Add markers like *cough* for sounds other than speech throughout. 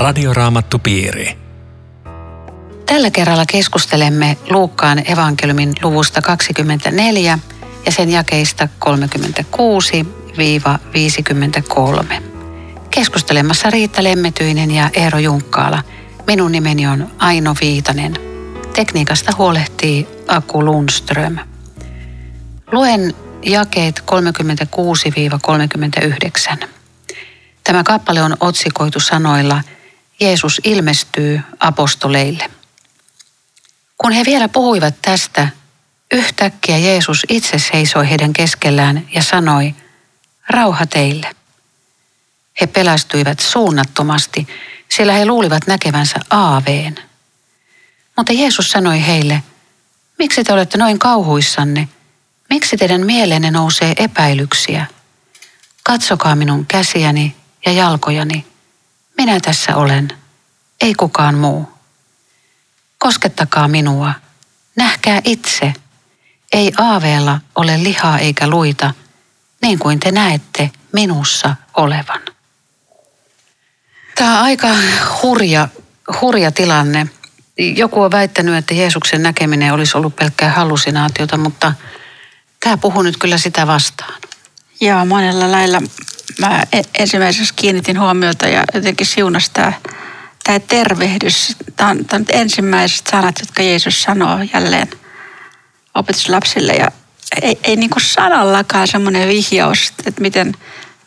Radioraamattupiiri. Tällä kerralla keskustelemme Luukkaan evankeliumin luvusta 24 ja sen jakeista 36-53. Keskustelemassa Riitta Lemmetyinen ja Eero Junkkaala. Minun nimeni on Aino Viitanen. Tekniikasta huolehtii Aku Lundström. Luen jakeet 36-39. Tämä kappale on otsikoitu sanoilla Jeesus ilmestyy apostoleille. Kun he vielä puhuivat tästä, yhtäkkiä Jeesus itse seisoi heidän keskellään ja sanoi, rauha teille. He pelästyivät suunnattomasti, sillä he luulivat näkevänsä aaveen. Mutta Jeesus sanoi heille, miksi te olette noin kauhuissanne? Miksi teidän mieleenne nousee epäilyksiä? Katsokaa minun käsiäni ja jalkojani. Minä tässä olen, ei kukaan muu. Koskettakaa minua, nähkää itse. Ei aaveella ole lihaa eikä luita, niin kuin te näette minussa olevan. Tämä on aika hurja, hurja tilanne. Joku on väittänyt, että Jeesuksen näkeminen olisi ollut pelkkää hallusinaatiota, mutta tämä puhuu nyt kyllä sitä vastaan. Joo, monella lailla mä e- ensimmäisessä kiinnitin huomiota ja jotenkin siunas tämä, tämä tervehdys. Tämä on, tämä on ensimmäiset sanat, jotka Jeesus sanoo jälleen opetuslapsille. Ja ei, ei niin kuin sanallakaan semmoinen vihjaus, että miten,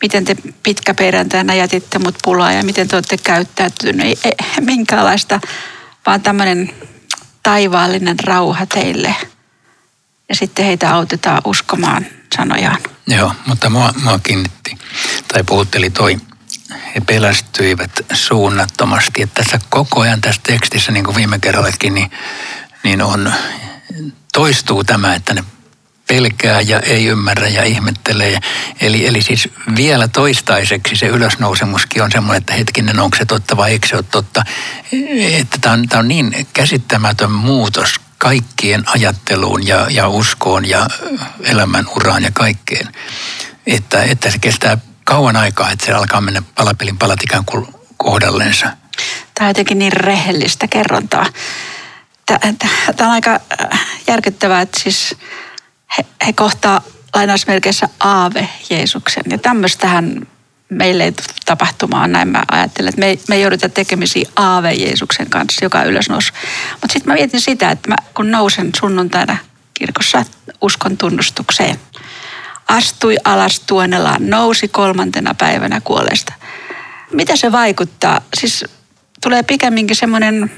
miten te pitkäperjantaina jätitte mut pulaa ja miten te olette käyttäytyneet. Ei, ei, minkäänlaista, vaan tämmöinen taivaallinen rauha teille. Ja sitten heitä autetaan uskomaan sanojaan. Joo, mutta mua, mua kiinnitti tai puhutteli toi, he pelästyivät suunnattomasti. Että tässä koko ajan tässä tekstissä, niin kuin viime kerrallakin, niin, niin on, toistuu tämä, että ne pelkää ja ei ymmärrä ja ihmettelee. Eli, eli siis vielä toistaiseksi se ylösnousemuskin on semmoinen, että hetkinen, onko se totta vai eikö se ole totta. Että tämä on, tämä on niin käsittämätön muutos kaikkien ajatteluun ja, ja uskoon ja elämän uraan ja kaikkeen. Että, että se kestää kauan aikaa, että se alkaa mennä palapelin palat ikään kuin kohdallensa. Tämä on jotenkin niin rehellistä kerrontaa. Tämä on aika äh, järkyttävää, että siis he, he kohtaa lainausmerkeissä aave Jeesuksen. Ja tämmöistähän meille ei tule tapahtumaan, näin mä ajattelen, että me, me joudutaan tekemisiin Aave Jeesuksen kanssa, joka ylösnous. Mutta sitten mä mietin sitä, että mä, kun nousen sunnuntaina kirkossa uskon tunnustukseen, astui alas tuonelaan, nousi kolmantena päivänä kuolesta. Mitä se vaikuttaa? Siis tulee pikemminkin semmoinen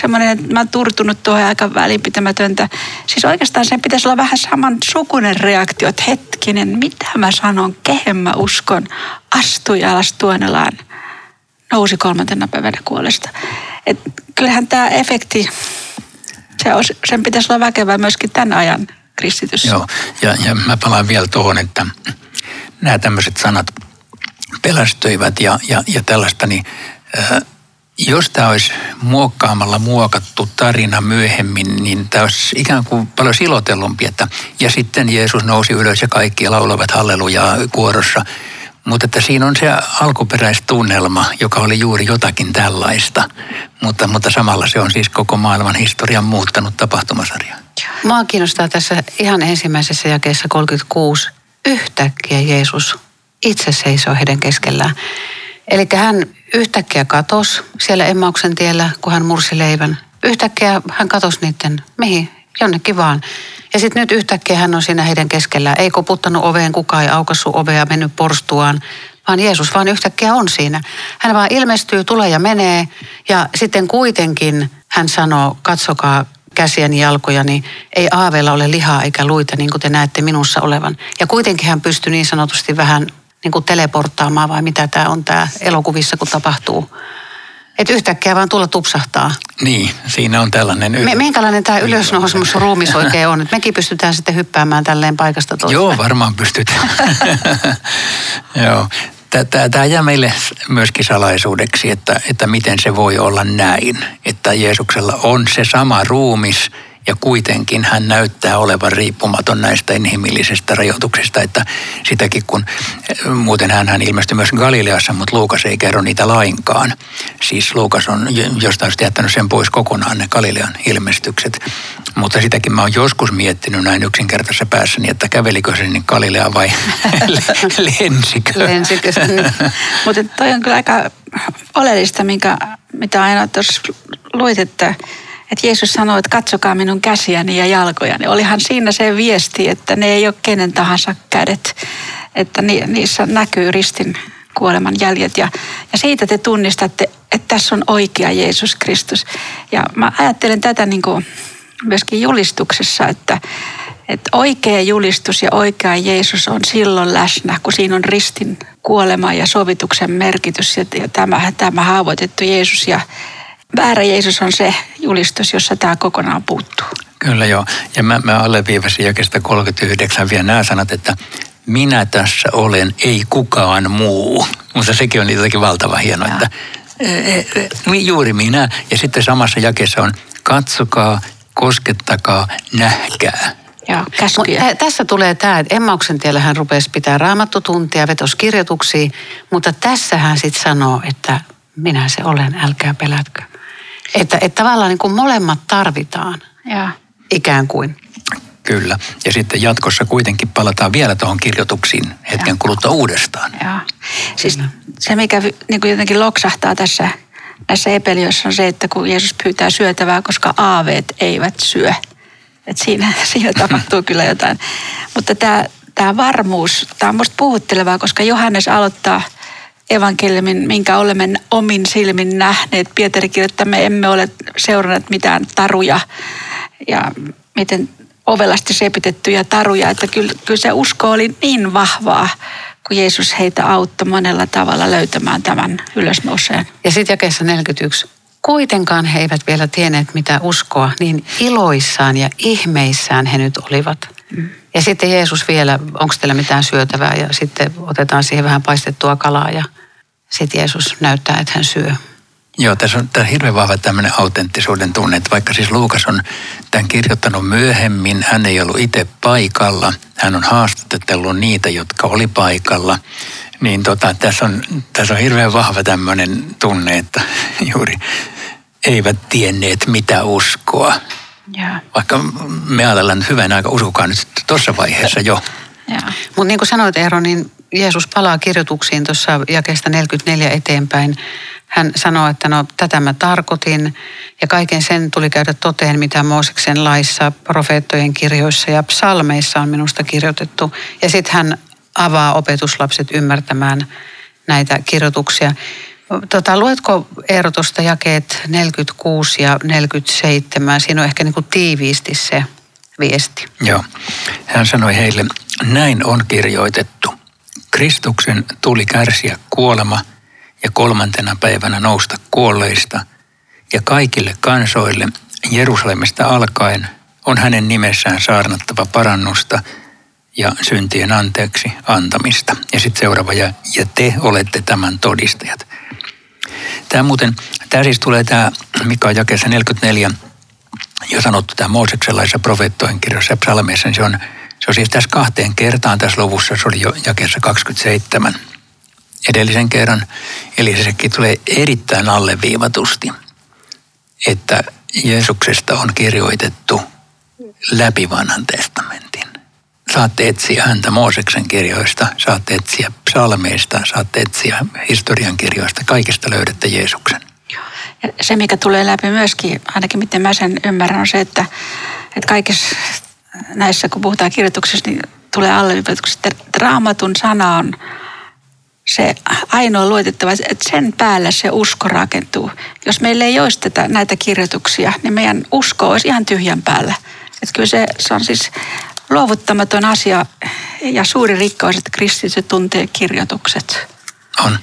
semmoinen, että mä oon turtunut tuohon aika välinpitämätöntä. Siis oikeastaan sen pitäisi olla vähän saman sukunen reaktio, että hetkinen, mitä mä sanon, kehen mä uskon, astui alas tuonelaan, nousi kolmantena päivänä kuolesta. Et kyllähän tämä efekti, se on, sen pitäisi olla väkevää myöskin tämän ajan kristitys. Joo, ja, ja mä palaan vielä tuohon, että nämä tämmöiset sanat pelästyivät ja, ja, ja tällaista, niin äh, jos tämä olisi muokkaamalla muokattu tarina myöhemmin, niin tämä olisi ikään kuin paljon silotellumpi. Että, ja sitten Jeesus nousi ylös ja kaikki laulavat hallelujaa kuorossa. Mutta että siinä on se alkuperäistunnelma, joka oli juuri jotakin tällaista. Mutta, mutta samalla se on siis koko maailman historian muuttanut tapahtumasarja. Mua kiinnostaa tässä ihan ensimmäisessä jakeessa 36. Yhtäkkiä Jeesus itse seisoo heidän keskellään. Eli hän yhtäkkiä katos siellä Emmauksen tiellä, kun hän mursi leivän. Yhtäkkiä hän katosi niiden, mihin, jonnekin vaan. Ja sitten nyt yhtäkkiä hän on siinä heidän keskellään. Ei koputtanut oveen, kukaan ei aukassu ovea, mennyt porstuaan, vaan Jeesus vaan yhtäkkiä on siinä. Hän vaan ilmestyy, tulee ja menee ja sitten kuitenkin hän sanoo, katsokaa käsiäni, jalkojani, ei aaveilla ole lihaa eikä luita, niin kuin te näette minussa olevan. Ja kuitenkin hän pystyy niin sanotusti vähän niin kuin teleporttaamaan vai mitä tämä on tämä elokuvissa, kun tapahtuu. Että yhtäkkiä vaan tulla tupsahtaa. Niin, siinä on tällainen... Me, minkälainen tämä ylösnousemus ruumis oikein on? Että mekin pystytään sitten hyppäämään tälleen paikasta toiseen. Joo, varmaan pystytään. *laughs* Joo. Tämä jää meille myöskin salaisuudeksi, että, että miten se voi olla näin. Että Jeesuksella on se sama ruumis ja kuitenkin hän näyttää olevan riippumaton näistä inhimillisistä rajoituksista, että sitäkin kun, muuten hän, hän ilmestyi myös Galileassa, mutta Luukas ei kerro niitä lainkaan. Siis Luukas on jostain jättänyt sen pois kokonaan ne Galilean ilmestykset. Mutta sitäkin mä oon joskus miettinyt näin yksinkertaisessa päässäni, että kävelikö se niin Galilea vai *laughs* lensikö. Lensikö. *laughs* Mutta toi on kyllä aika oleellista, minkä, mitä aina tuossa luit, että että Jeesus sanoi, että katsokaa minun käsiäni ja jalkojani. Olihan siinä se viesti, että ne ei ole kenen tahansa kädet, että niissä näkyy ristin kuoleman jäljet. Ja, ja siitä te tunnistatte, että tässä on oikea Jeesus Kristus. Ja mä ajattelen tätä niin kuin myöskin julistuksessa, että, että oikea julistus ja oikea Jeesus on silloin läsnä, kun siinä on ristin kuolema ja sovituksen merkitys ja, tämä, tämä haavoitettu Jeesus ja väärä Jeesus on se julistus, jossa tämä kokonaan puuttuu. Kyllä joo. Ja mä, mä alleviivasin jakesta 39 vielä nämä sanat, että minä tässä olen, ei kukaan muu. Mutta sekin on jotenkin valtava hieno, että e, e, e, juuri minä. Ja sitten samassa jakessa on katsokaa, koskettakaa, nähkää. Joo, käskyjä. tässä tulee tämä, että Emmauksen tiellä hän rupesi pitää raamattutuntia, vetosi kirjoituksia, mutta tässä hän sitten sanoo, että minä se olen, älkää pelätkö. Että, että tavallaan niin kuin molemmat tarvitaan ja. ikään kuin. Kyllä. Ja sitten jatkossa kuitenkin palataan vielä tuohon kirjoituksiin hetken kuluttua uudestaan. Joo. Siis se, mikä niin kuin jotenkin loksahtaa tässä näissä epelioissa on se, että kun Jeesus pyytää syötävää, koska aaveet eivät syö. Et siinä, *laughs* siinä tapahtuu *laughs* kyllä jotain. Mutta tämä, tämä varmuus, tämä on minusta puhuttelevaa, koska Johannes aloittaa – evankeliumin, minkä olemme omin silmin nähneet. Pietari kirjoittaa, me emme ole seuranneet mitään taruja ja miten ovelasti sepitettyjä taruja, että kyllä, kyllä se usko oli niin vahvaa, kun Jeesus heitä auttoi monella tavalla löytämään tämän ylösnouseen. Ja sitten jakeessa 41. Kuitenkaan he eivät vielä tienneet mitä uskoa, niin iloissaan ja ihmeissään he nyt olivat. Mm. Ja sitten Jeesus vielä, onko teillä mitään syötävää ja sitten otetaan siihen vähän paistettua kalaa ja sitten Jeesus näyttää, että hän syö. Joo, tässä on, tämä on hirveän vahva tämmöinen autenttisuuden tunne, että vaikka siis Luukas on tämän kirjoittanut myöhemmin, hän ei ollut itse paikalla, hän on haastatellut niitä, jotka oli paikalla, niin tota, tässä, on, tässä on hirveän vahva tämmöinen tunne, että *laughs* juuri eivät tienneet mitä uskoa. Ja. Vaikka me ajatellaan, että hyvän aika uskokaa nyt tuossa vaiheessa jo. Mutta niin kuin sanoit Eero, niin Jeesus palaa kirjoituksiin tuossa jakeesta 44 eteenpäin. Hän sanoo, että no tätä mä tarkoitin ja kaiken sen tuli käydä toteen, mitä Mooseksen laissa, profeettojen kirjoissa ja psalmeissa on minusta kirjoitettu. Ja sitten hän avaa opetuslapset ymmärtämään näitä kirjoituksia. Tota, luetko Eero tuosta jakeet 46 ja 47? Siinä on ehkä niin kuin tiiviisti se viesti. Joo. Hän sanoi heille, näin on kirjoitettu. Kristuksen tuli kärsiä kuolema ja kolmantena päivänä nousta kuolleista ja kaikille kansoille Jerusalemista alkaen on hänen nimessään saarnattava parannusta ja syntien anteeksi antamista. Ja sitten seuraava, ja, ja te olette tämän todistajat. Tämä muuten, tämä siis tulee tämä, mikä on jakeessa 44, jo sanottu tämä Mooseksen laissa profeettojen kirjassa ja psalmeissa, niin se on se on siis tässä kahteen kertaan tässä luvussa, se oli jo jakeessa 27 edellisen kerran. Eli sekin tulee erittäin alleviivatusti, että Jeesuksesta on kirjoitettu läpi vanhan testamentin. Saatte etsiä häntä Mooseksen kirjoista, saatte etsiä psalmeista, saatte etsiä historian kirjoista. Kaikesta löydätte Jeesuksen. Ja se, mikä tulee läpi myöskin, ainakin miten mä sen ymmärrän, on se, että, että kaikessa näissä, kun puhutaan kirjoituksessa, niin tulee alleviivatuksi, että raamatun sana on se ainoa luotettava, että sen päällä se usko rakentuu. Jos meillä ei olisi tätä, näitä kirjoituksia, niin meidän usko olisi ihan tyhjän päällä. Että kyllä se, se on siis luovuttamaton asia ja suuri rikkaus, että kristityt tuntee kirjoitukset. On.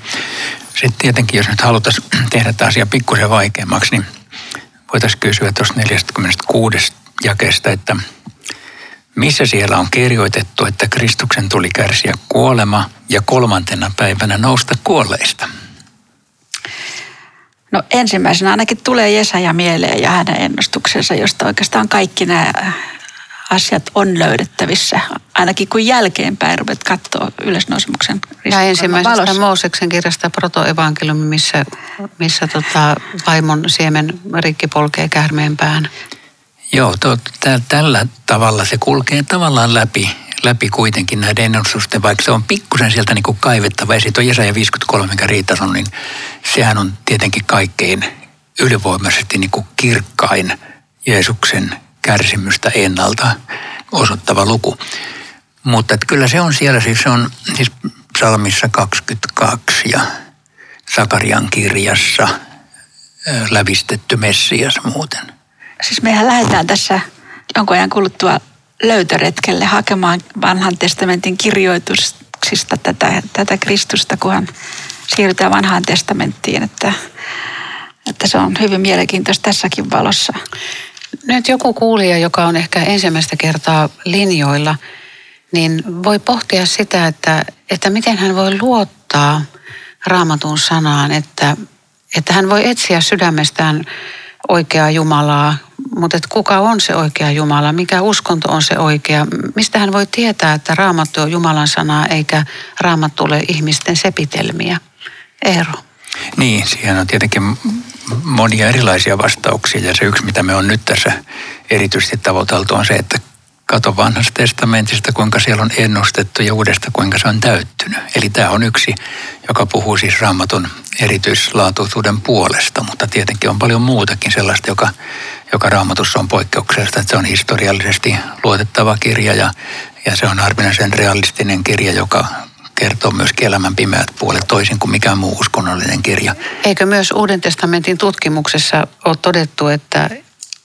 Sitten tietenkin, jos nyt haluttaisiin tehdä tämä asia pikkusen vaikeammaksi, niin voitaisiin kysyä tuosta 46 jakeesta, että – missä siellä on kirjoitettu, että Kristuksen tuli kärsiä kuolema ja kolmantena päivänä nousta kuolleista? No ensimmäisenä ainakin tulee Jesaja mieleen ja hänen ennustuksensa, josta oikeastaan kaikki nämä asiat on löydettävissä. Ainakin kun jälkeenpäin ruvet katsoa ylösnousemuksen Ja ensimmäisestä Mooseksen kirjasta protoevankeliumi, missä, missä tota, vaimon siemen rikki polkee käärmeen pään. Joo, to, tä, tällä tavalla se kulkee tavallaan läpi, läpi kuitenkin näiden ennustusten, vaikka se on pikkusen sieltä niin kuin kaivettava. Ja sitten on Jesaja 53, mikä Riitta sanoi, niin sehän on tietenkin kaikkein ylivoimaisesti niin kuin kirkkain Jeesuksen kärsimystä ennalta osoittava luku. Mutta että kyllä se on siellä, siis se on siis psalmissa 22 ja Sakarian kirjassa lävistetty Messias muuten. Siis mehän lähdetään tässä jonkun ajan kuluttua löytöretkelle hakemaan vanhan testamentin kirjoituksista tätä, tätä Kristusta, kunhan siirrytään vanhaan testamenttiin, että, että se on hyvin mielenkiintoista tässäkin valossa. Nyt joku kuulija, joka on ehkä ensimmäistä kertaa linjoilla, niin voi pohtia sitä, että, että miten hän voi luottaa raamatun sanaan, että, että hän voi etsiä sydämestään oikeaa Jumalaa, mutta että kuka on se oikea Jumala, mikä uskonto on se oikea, mistä hän voi tietää, että raamattu on Jumalan sanaa eikä raamattu ole ihmisten sepitelmiä. Eero. Niin, siihen on tietenkin monia erilaisia vastauksia ja se yksi, mitä me on nyt tässä erityisesti tavoiteltu on se, että kato vanhasta testamentista, kuinka siellä on ennustettu ja uudesta, kuinka se on täyttynyt. Eli tämä on yksi, joka puhuu siis raamatun erityislaatuisuuden puolesta, mutta tietenkin on paljon muutakin sellaista, joka, joka raamatussa on poikkeuksellista, että se on historiallisesti luotettava kirja ja, ja se on harvinaisen realistinen kirja, joka kertoo myös elämän pimeät puolet toisin kuin mikään muu uskonnollinen kirja. Eikö myös Uuden testamentin tutkimuksessa ole todettu, että,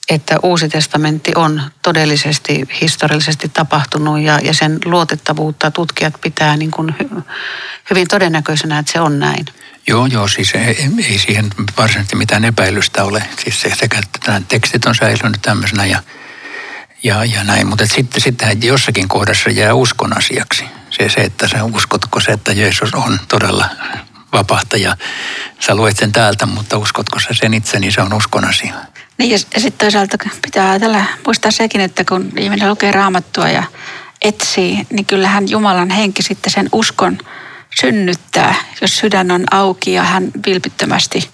että Uusi testamentti on todellisesti, historiallisesti tapahtunut ja, ja sen luotettavuutta tutkijat pitää niin kuin hyvin todennäköisenä, että se on näin? Joo, joo, siis ei, ei siihen varsinaisesti mitään epäilystä ole. Siis se, sekä nämä tekstit on säilynyt tämmöisenä ja, ja, ja näin, mutta sitten, sitten jossakin kohdassa jää uskon asiaksi se, se, että sä uskotko se, että Jeesus on todella vapahtaja. Sä luet sen täältä, mutta uskotko sä sen itse, niin se on uskon asia. Niin ja, sitten toisaalta pitää ajatella, muistaa sekin, että kun ihminen lukee raamattua ja etsii, niin kyllähän Jumalan henki sitten sen uskon synnyttää, jos sydän on auki ja hän vilpittömästi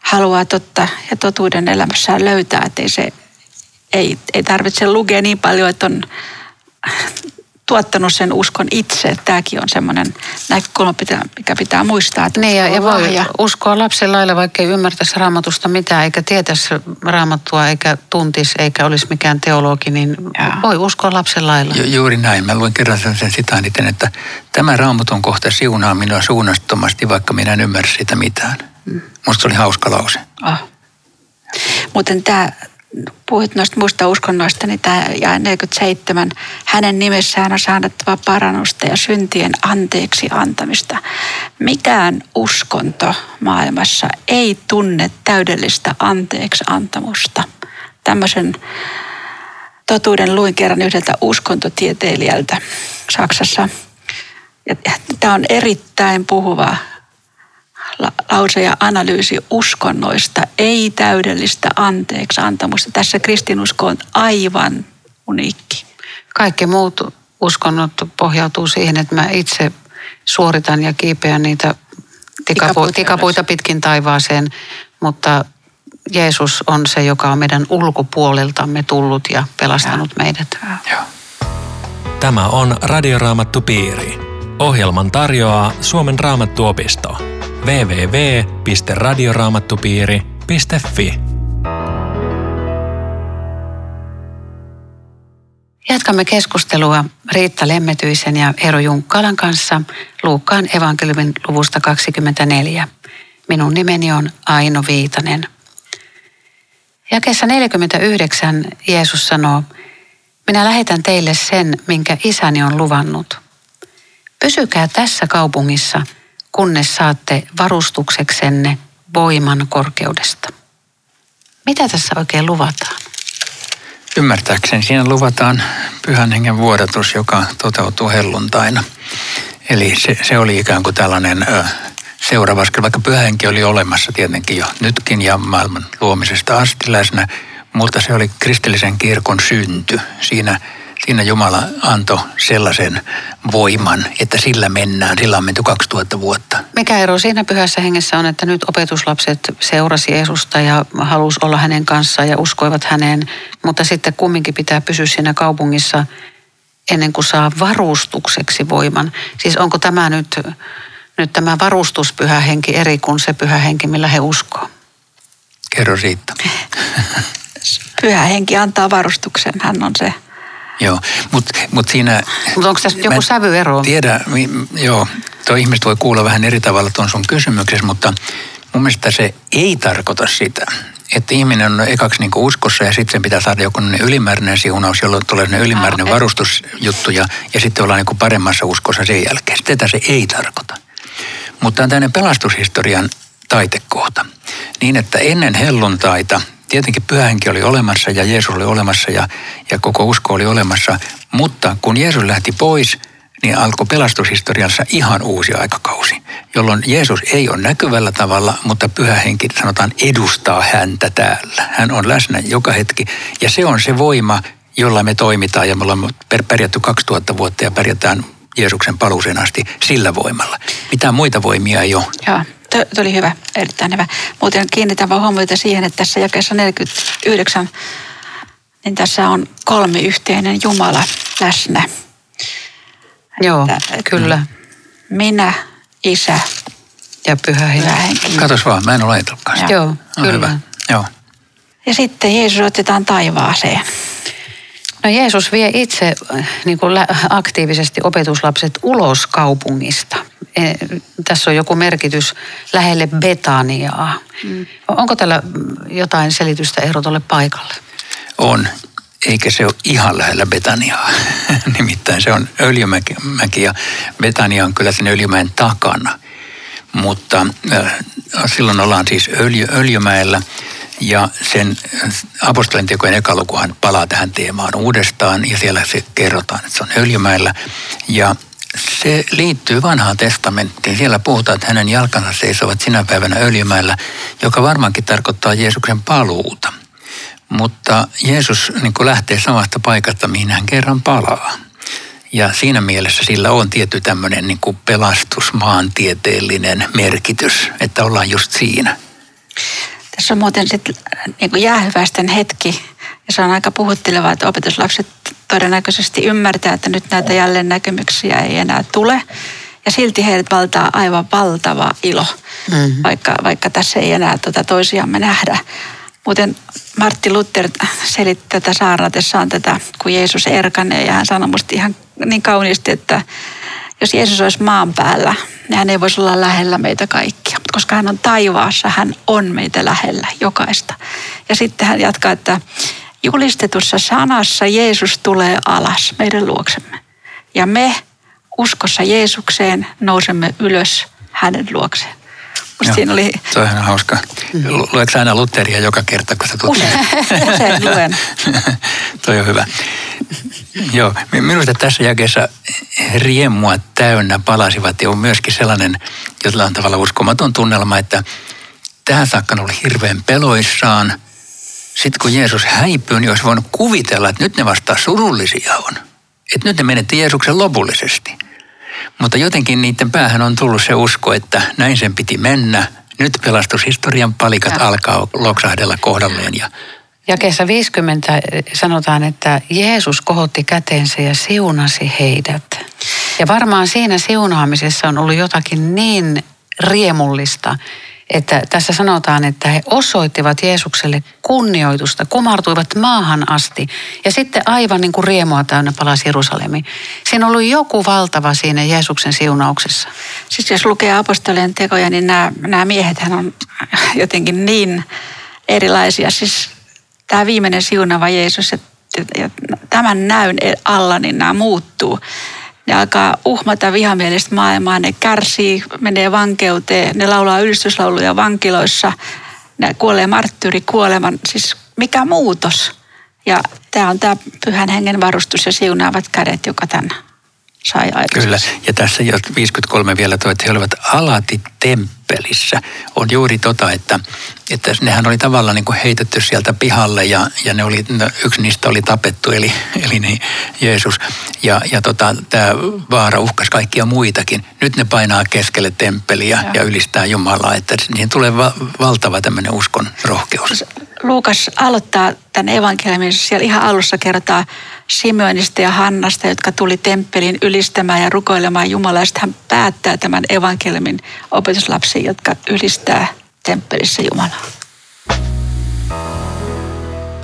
haluaa totta ja totuuden elämässään löytää, että ei se ei, ei tarvitse lukea niin paljon, että on tuottanut sen uskon itse. Tämäkin on semmoinen näkökulma, mikä pitää muistaa. Että niin, ja, ja voi lahja. uskoa lapsen lailla, vaikka ei ymmärtäisi raamatusta mitään, eikä tietäisi raamattua, eikä tuntisi, eikä olisi mikään teologi, niin ja. voi uskoa lapsen lailla. Ju, juuri näin. Mä luin kerran sen sitaanin, että tämä raamatun kohta siunaa minua suunnattomasti, vaikka minä en ymmärrä sitä mitään. Mm. Musta oli hauska lause. Ah. Muuten tämä puhuit noista muista uskonnoista, niin tämä ja 47, hänen nimessään on saadettava parannusta ja syntien anteeksi antamista. Mikään uskonto maailmassa ei tunne täydellistä anteeksi antamusta. Tämmöisen totuuden luin kerran yhdeltä uskontotieteilijältä Saksassa. Ja tämä on erittäin puhuva lause ja analyysi uskonnoista, ei täydellistä anteeksi antamusta. Tässä kristinusko on aivan uniikki. Kaikki muut uskonnot pohjautuu siihen, että mä itse suoritan ja kiipeän niitä tikapu- tikapuita pitkin taivaaseen, mutta Jeesus on se, joka on meidän ulkopuoleltamme tullut ja pelastanut ja. meidät. Ja. Tämä on Radioraamattu Piiri. Ohjelman tarjoaa Suomen Raamattuopisto www.radioraamattupiiri.fi. Jatkamme keskustelua Riitta Lemmetyisen ja Eero Junkkalan kanssa Luukkaan evankeliumin luvusta 24. Minun nimeni on Aino Viitanen. Jakeessa 49 Jeesus sanoo, minä lähetän teille sen, minkä isäni on luvannut. Pysykää tässä kaupungissa – kunnes saatte varustukseksenne voiman korkeudesta. Mitä tässä oikein luvataan? Ymmärtääkseni siinä luvataan pyhän hengen vuodatus, joka toteutuu helluntaina. Eli se, se oli ikään kuin tällainen ö, seuraava askel, vaikka pyhähenki oli olemassa tietenkin jo nytkin ja maailman luomisesta asti läsnä, mutta se oli kristillisen kirkon synty. Siinä, siinä Jumala antoi sellaisen voiman, että sillä mennään. Sillä on menty 2000 vuotta. Mikä ero siinä pyhässä hengessä on, että nyt opetuslapset seurasi Jeesusta ja halus olla hänen kanssaan ja uskoivat häneen, mutta sitten kumminkin pitää pysyä siinä kaupungissa ennen kuin saa varustukseksi voiman. Siis onko tämä nyt, nyt tämä varustuspyhä henki eri kuin se pyhä henki, millä he uskoo? Kerro siitä. *laughs* Pyhä henki antaa varustuksen, hän on se. Joo, mutta mut siinä... Mutta onko tässä joku sävyero? Tiedä, joo, tuo ihmiset voi kuulla vähän eri tavalla tuon sun kysymyksessä, mutta mun mielestä se ei tarkoita sitä, että ihminen on ekaksi niin uskossa ja sitten sen pitää saada joku ylimääräinen siunaus, jolloin tulee ne ylimääräinen ah, okay. varustusjuttu ja, ja sitten ollaan niin paremmassa uskossa sen jälkeen. Tätä se ei tarkoita. Mutta on tämmöinen pelastushistorian taitekohta. Niin, että ennen helluntaita tietenkin pyhänkin oli olemassa ja Jeesus oli olemassa ja, ja koko usko oli olemassa. Mutta kun Jeesus lähti pois, niin alkoi pelastushistoriassa ihan uusi aikakausi, jolloin Jeesus ei ole näkyvällä tavalla, mutta pyhä henki sanotaan edustaa häntä täällä. Hän on läsnä joka hetki ja se on se voima, jolla me toimitaan ja me ollaan pärjätty 2000 vuotta ja pärjätään Jeesuksen paluuseen asti sillä voimalla. Mitään muita voimia ei ole. Joo. Tuo oli hyvä, erittäin hyvä. Muuten kiinnitän vaan huomiota siihen, että tässä jakeessa 49, niin tässä on kolmi yhteinen Jumala läsnä. Joo, että, kyllä. Minä, Isä ja Pyhä Henki. Katos vaan, mä en ole ajatellutkaan. Joo, no, kyllä. Hyvä. Joo. Ja sitten Jeesus otetaan taivaaseen. No Jeesus vie itse niin kuin aktiivisesti opetuslapset ulos kaupungista. E, tässä on joku merkitys lähelle Betaniaa. Mm. Onko tällä jotain selitystä ehdotolle paikalle? On, eikä se ole ihan lähellä Betaniaa. *laughs* Nimittäin se on öljymäki ja Betania on kyllä sen öljymäen takana. Mutta äh, silloin ollaan siis öljy, Öljymäellä ja sen apostolien tekojen eka lukuhan palaa tähän teemaan uudestaan ja siellä se kerrotaan, että se on Öljymäellä. Ja se liittyy vanhaan testamenttiin. Siellä puhutaan, että hänen jalkansa seisovat sinä päivänä öljymäellä, joka varmaankin tarkoittaa Jeesuksen paluuta. Mutta Jeesus niin lähtee samasta paikasta, mihin hän kerran palaa. Ja siinä mielessä sillä on tietty tämmöinen niin pelastusmaantieteellinen merkitys, että ollaan just siinä. Tässä on muuten sitten niin jäähyväisten hetki, ja se on aika puhuttelevaa, että opetuslapset todennäköisesti ymmärtää, että nyt näitä jälleen näkemyksiä ei enää tule. Ja silti heidät valtaa aivan valtava ilo, mm-hmm. vaikka, vaikka tässä ei enää tuota toisiamme nähdä. Muuten Martti Luther selitti tätä saarnatessaan tätä, kun Jeesus erkanee ja hän sanoi musta ihan niin kauniisti, että jos Jeesus olisi maan päällä, niin hän ei voisi olla lähellä meitä kaikkia. Mutta koska hän on taivaassa, hän on meitä lähellä, jokaista. Ja sitten hän jatkaa, että julistetussa sanassa Jeesus tulee alas meidän luoksemme. Ja me uskossa Jeesukseen nousemme ylös hänen luokseen. Musta siinä oli... Toi on hauska. Luetko aina Lutheria joka kerta, kun sä tulet? Usein, usein luen. *laughs* Toi on hyvä. Joo, minusta tässä jakeessa riemua täynnä palasivat ja on myöskin sellainen jollain tavalla uskomaton tunnelma, että tähän saakka on ollut hirveän peloissaan. Sitten kun Jeesus häipyy, niin olisi voinut kuvitella, että nyt ne vasta surullisia on. Että nyt ne menetti Jeesuksen lopullisesti. Mutta jotenkin niiden päähän on tullut se usko, että näin sen piti mennä. Nyt pelastushistorian palikat ja. alkaa loksahdella kohdalleen ja Jakeessa 50 sanotaan, että Jeesus kohotti käteensä ja siunasi heidät. Ja varmaan siinä siunaamisessa on ollut jotakin niin riemullista, että tässä sanotaan, että he osoittivat Jeesukselle kunnioitusta, kumartuivat maahan asti ja sitten aivan niin kuin riemua täynnä palasi Jerusalemiin. Siinä ollut joku valtava siinä Jeesuksen siunauksessa. Siis jos lukee apostolien tekoja, niin nämä, nämä miehethän on jotenkin niin erilaisia. Siis tämä viimeinen siunava Jeesus, että tämän näyn alla niin nämä muuttuu. Ne alkaa uhmata vihamielistä maailmaa, ne kärsii, menee vankeuteen, ne laulaa ylistyslauluja vankiloissa, ne kuolee marttyyri kuoleman. Siis mikä muutos? Ja tämä on tämä pyhän hengen varustus ja siunaavat kädet, joka tämän sai aikaiseksi. Kyllä, ja tässä jo 53 vielä toi, että he olivat alati temppeli temppelissä on juuri tota, että, että nehän oli tavallaan niin kuin heitetty sieltä pihalle ja, ja ne oli, no, yksi niistä oli tapettu, eli, eli niin Jeesus. Ja, ja tota, tämä vaara uhkas kaikkia muitakin. Nyt ne painaa keskelle temppeliä ja, ja ylistää Jumalaa, että niihin tulee va- valtava tämmöinen uskon rohkeus. Luukas aloittaa tämän evankeliumin, siellä ihan alussa kerrotaan Simeonista ja Hannasta, jotka tuli temppeliin ylistämään ja rukoilemaan Jumalaa. Sitten hän päättää tämän evankeliumin opetuslapsiin, jotka ylistää temppelissä Jumalaa.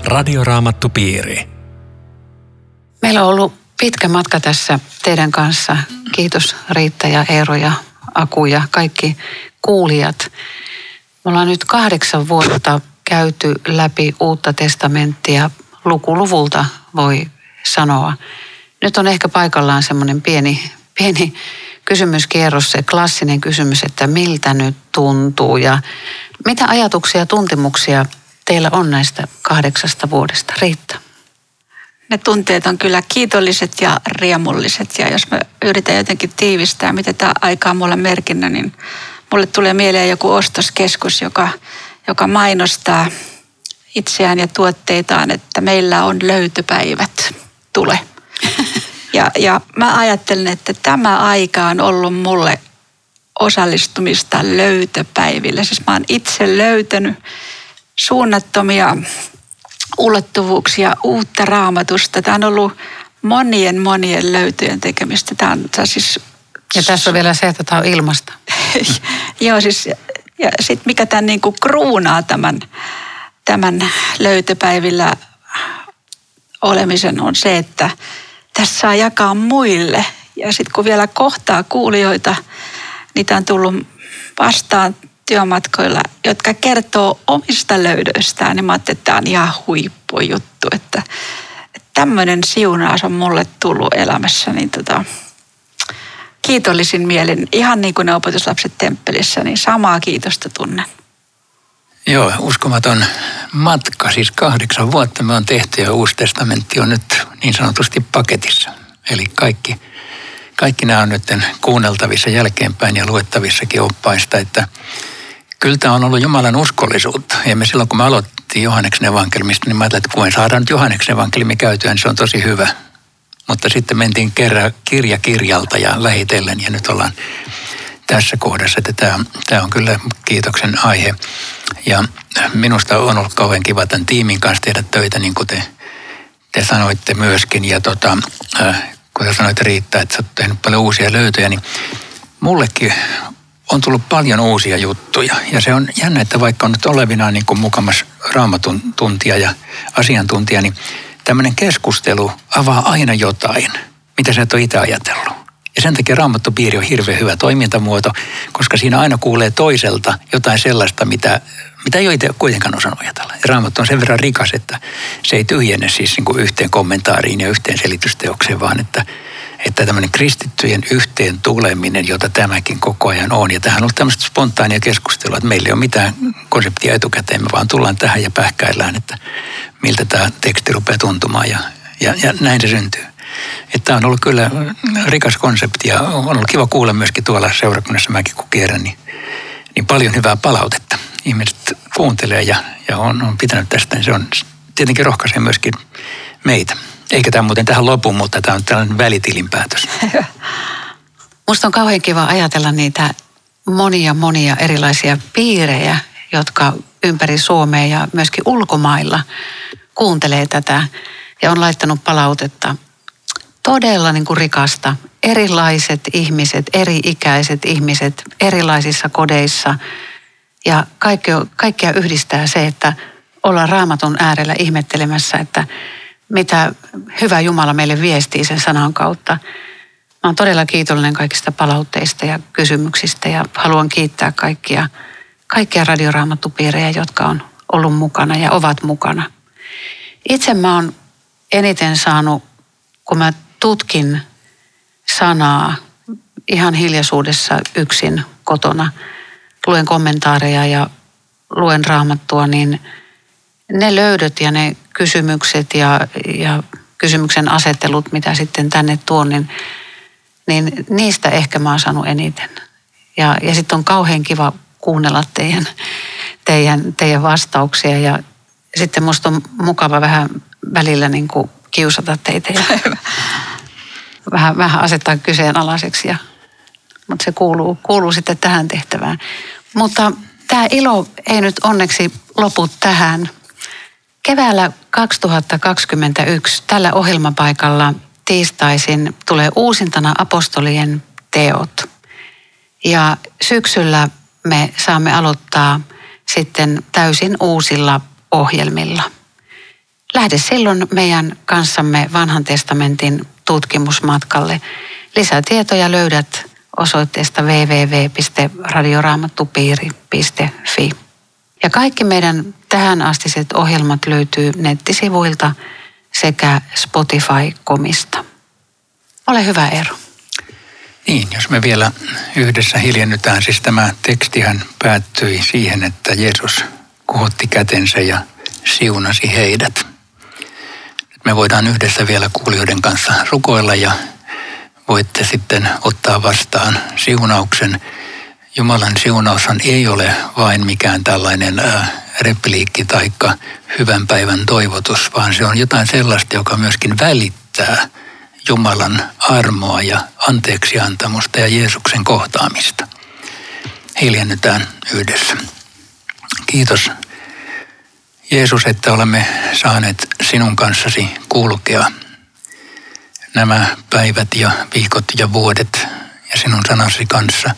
Radioraamattu piiri. Meillä on ollut pitkä matka tässä teidän kanssa. Kiitos Riitta ja Eero ja Aku ja kaikki kuulijat. Me ollaan nyt kahdeksan vuotta käyty läpi uutta testamenttia lukuluvulta, voi sanoa. Nyt on ehkä paikallaan semmoinen pieni, pieni kysymyskierros, se klassinen kysymys, että miltä nyt tuntuu ja mitä ajatuksia ja tuntemuksia teillä on näistä kahdeksasta vuodesta? Riitta. Ne tunteet on kyllä kiitolliset ja riemulliset ja jos mä yritän jotenkin tiivistää, mitä tämä aika on mulle merkinnä, niin mulle tulee mieleen joku ostoskeskus, joka, joka mainostaa itseään ja tuotteitaan, että meillä on löytöpäivät tule. *laughs* Ja, ja mä ajattelen, että tämä aika on ollut mulle osallistumista löytöpäiville. Siis mä oon itse löytänyt suunnattomia ulottuvuuksia uutta raamatusta. Tämä on ollut monien monien löytyjen tekemistä. Tämä on, tämä siis... Ja tässä on vielä se, että tämä on ilmasta. *laughs* Joo, siis ja sitten mikä tämän niin kuin kruunaa tämän, tämän löytöpäivillä olemisen on se, että tässä saa jakaa muille. Ja sitten kun vielä kohtaa kuulijoita, niitä on tullut vastaan työmatkoilla, jotka kertoo omista löydöistään, niin mä ajattelin, että tämä on ihan huippujuttu, että, että tämmöinen siunaus on mulle tullut elämässä, niin tota, kiitollisin mielin, ihan niin kuin ne opetuslapset temppelissä, niin samaa kiitosta tunnen. Joo, uskomaton matka. Siis kahdeksan vuotta me on tehty ja Uusi testamentti on nyt niin sanotusti paketissa. Eli kaikki, kaikki nämä on nyt kuunneltavissa jälkeenpäin ja luettavissakin oppaista, että kyllä tämä on ollut Jumalan uskollisuutta. Ja me silloin kun me aloitettiin Johanneksen evankeliumista, niin mä ajattelin, että kun saadaan nyt Johanneksen evankeliumi käytyä, niin se on tosi hyvä. Mutta sitten mentiin kerran kirja kirjalta ja vähitellen ja nyt ollaan tässä kohdassa, että tämä, tämä on kyllä kiitoksen aihe. Ja minusta on ollut kauhean kiva tämän tiimin kanssa tehdä töitä, niin kuin te, te sanoitte myöskin. Ja tota, äh, kun te sanoitte Riitta, että sä oot tehnyt paljon uusia löytöjä, niin mullekin on tullut paljon uusia juttuja. Ja se on jännä, että vaikka on nyt olevinaan niin kuin mukamas raamatun tuntija ja asiantuntija, niin tämmöinen keskustelu avaa aina jotain, mitä sä et ole itse ajatellut. Ja sen takia raamattopiiri on hirveän hyvä toimintamuoto, koska siinä aina kuulee toiselta jotain sellaista, mitä, mitä ei ole kuitenkaan osannut ajatella. Ja raamattu on sen verran rikas, että se ei tyhjenne siis niin kuin yhteen kommentaariin ja yhteen selitysteokseen, vaan että, että tämmöinen kristittyjen yhteen tuleminen, jota tämäkin koko ajan on. Ja tähän on ollut tämmöistä spontaania keskustelua, että meillä ei ole mitään konseptia etukäteen, me vaan tullaan tähän ja pähkäillään, että miltä tämä teksti rupeaa tuntumaan ja, ja, ja näin se syntyy. Että on ollut kyllä rikas konsepti ja on ollut kiva kuulla myöskin tuolla seurakunnassa mäkin kun kierrän, niin, niin paljon hyvää palautetta. Ihmiset kuuntelee ja, ja on, on pitänyt tästä, niin se on tietenkin rohkaisee myöskin meitä. Eikä tämä muuten tähän lopu, mutta tämä on tällainen välitilinpäätös. *laughs* Musta on kauhean kiva ajatella niitä monia monia erilaisia piirejä, jotka ympäri Suomea ja myöskin ulkomailla kuuntelee tätä ja on laittanut palautetta todella niin kuin rikasta. Erilaiset ihmiset, eri-ikäiset ihmiset, erilaisissa kodeissa. Ja kaikki, kaikkea yhdistää se, että ollaan raamatun äärellä ihmettelemässä, että mitä hyvä Jumala meille viestii sen sanan kautta. Mä oon todella kiitollinen kaikista palautteista ja kysymyksistä ja haluan kiittää kaikkia, kaikkia radioraamattupiirejä, jotka on ollut mukana ja ovat mukana. Itse mä oon eniten saanut, kun mä tutkin sanaa ihan hiljaisuudessa yksin kotona, luen kommentaareja ja luen raamattua, niin ne löydöt ja ne kysymykset ja, ja kysymyksen asettelut, mitä sitten tänne tuon, niin, niin niistä ehkä mä oon saanut eniten. Ja, ja sitten on kauhean kiva kuunnella teidän, teidän, teidän vastauksia ja sitten musta on mukava vähän välillä niin kuin kiusata teitä ja vähän, vähän asettaa kyseenalaiseksi. Ja, mutta se kuuluu, kuuluu sitten tähän tehtävään. Mutta tämä ilo ei nyt onneksi lopu tähän. Keväällä 2021 tällä ohjelmapaikalla tiistaisin tulee uusintana apostolien teot. Ja syksyllä me saamme aloittaa sitten täysin uusilla ohjelmilla. Lähde silloin meidän kanssamme vanhan testamentin tutkimusmatkalle. Lisätietoja löydät osoitteesta www.radioraamattupiiri.fi. Ja kaikki meidän tähän astiset ohjelmat löytyy nettisivuilta sekä Spotify-komista. Ole hyvä Eero. Niin, jos me vielä yhdessä hiljennytään, siis tämä tekstihän päättyi siihen, että Jeesus kohotti kätensä ja siunasi heidät. Me voidaan yhdessä vielä kuulijoiden kanssa rukoilla ja voitte sitten ottaa vastaan siunauksen. Jumalan siunaushan ei ole vain mikään tällainen repliikki taikka hyvän päivän toivotus, vaan se on jotain sellaista, joka myöskin välittää Jumalan armoa ja anteeksiantamusta ja Jeesuksen kohtaamista. Hiljennytään yhdessä. Kiitos Jeesus, että olemme saaneet sinun kanssasi kulkea nämä päivät ja viikot ja vuodet ja sinun sanasi kanssa.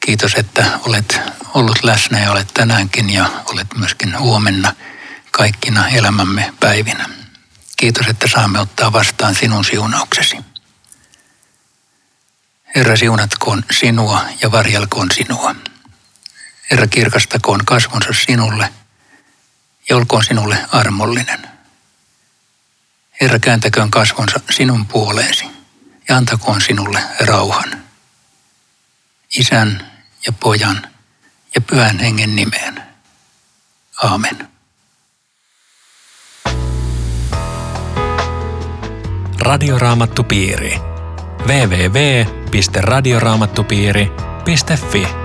Kiitos, että olet ollut läsnä ja olet tänäänkin ja olet myöskin huomenna kaikkina elämämme päivinä. Kiitos, että saamme ottaa vastaan sinun siunauksesi. Herra, siunatkoon sinua ja varjelkoon sinua. Herra, kirkastakoon kasvonsa sinulle ja olkoon sinulle armollinen. Herra, kääntäköön kasvonsa sinun puoleesi ja antakoon sinulle rauhan. Isän ja pojan ja pyhän hengen nimeen. Aamen. Radioraamattupiiri. www.radioraamattupiiri.fi